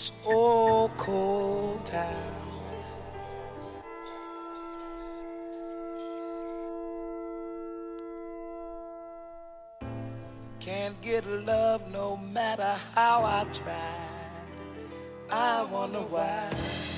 this old cold town. Can't get love no matter how I try. I wonder why.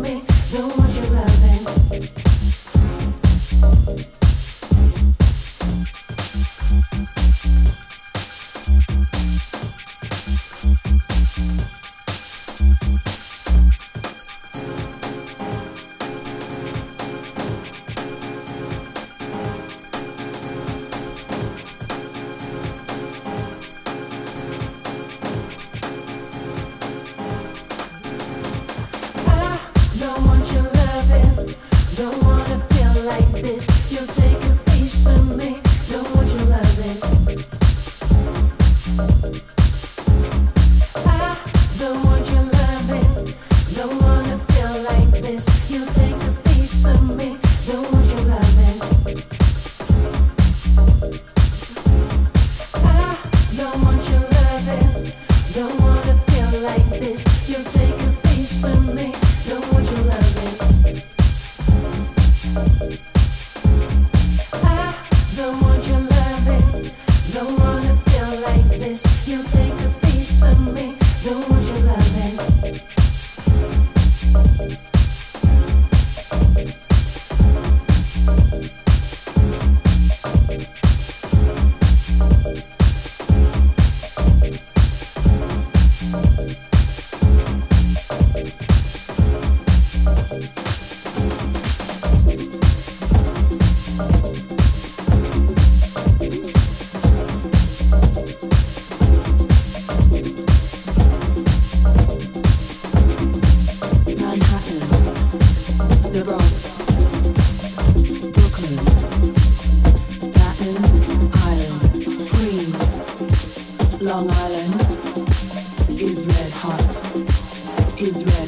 me.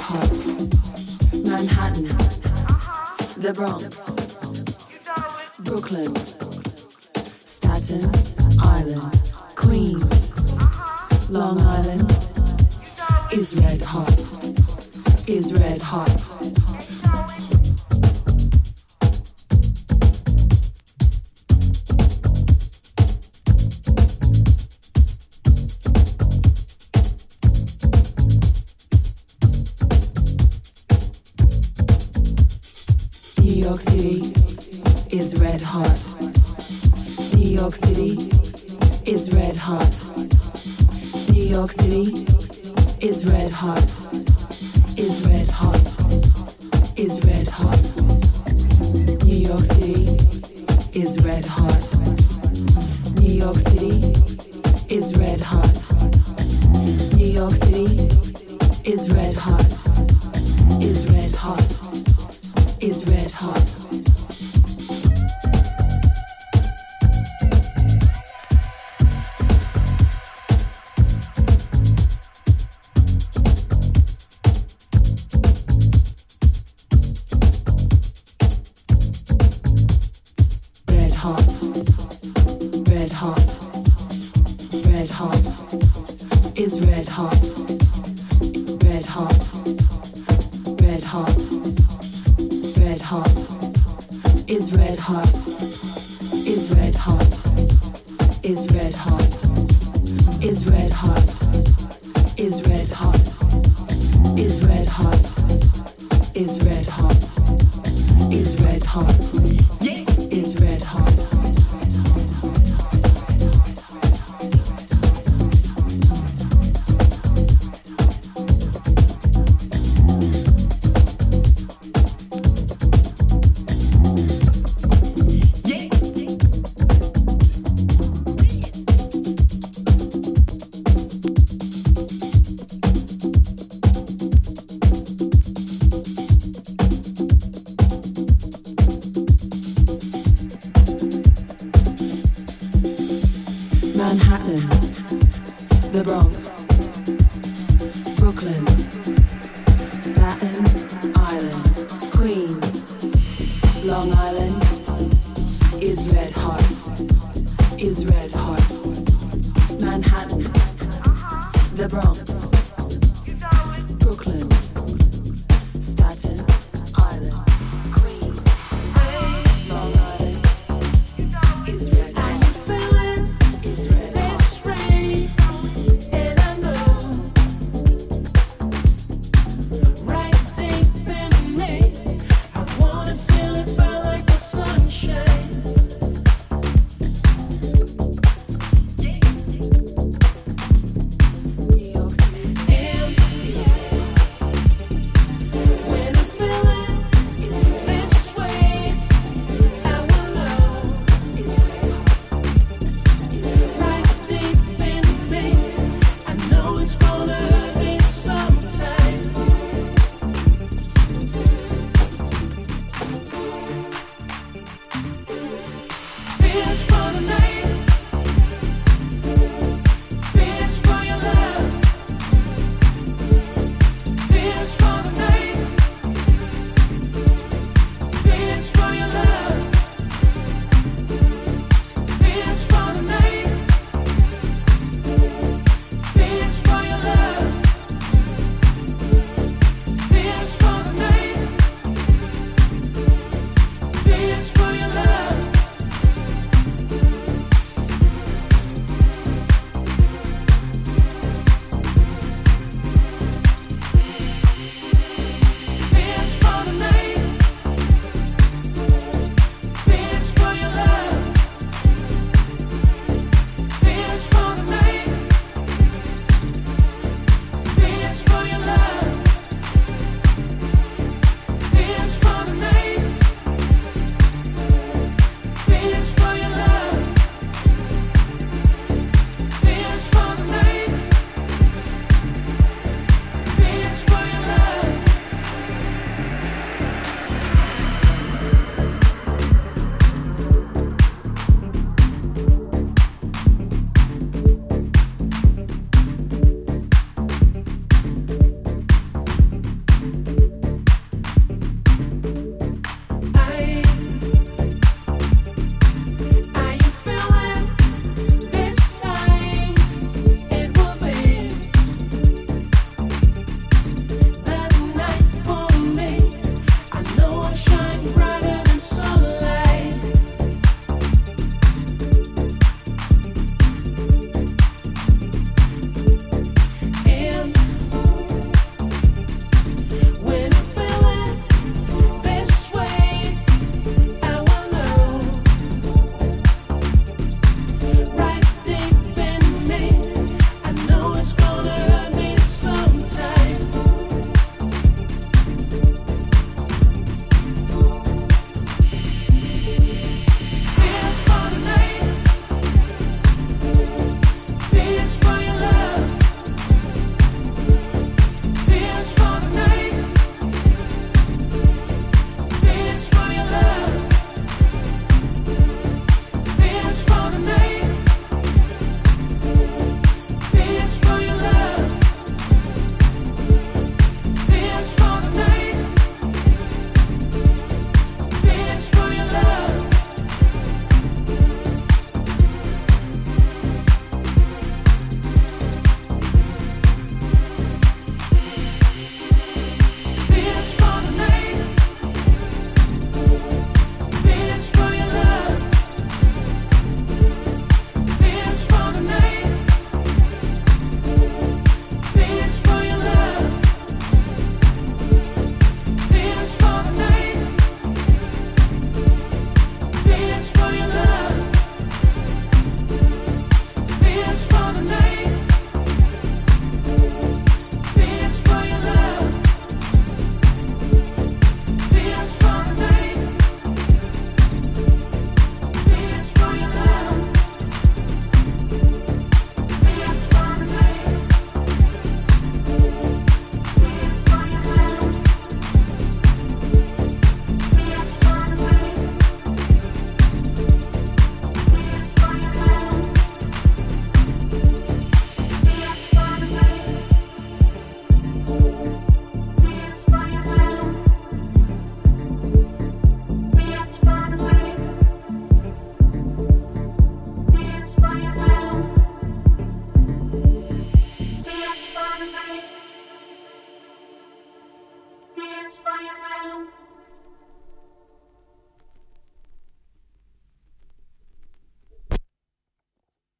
Park, Manhattan, the Bronx, Brooklyn, Staten Island, Queens, Long Island is red hot. dive.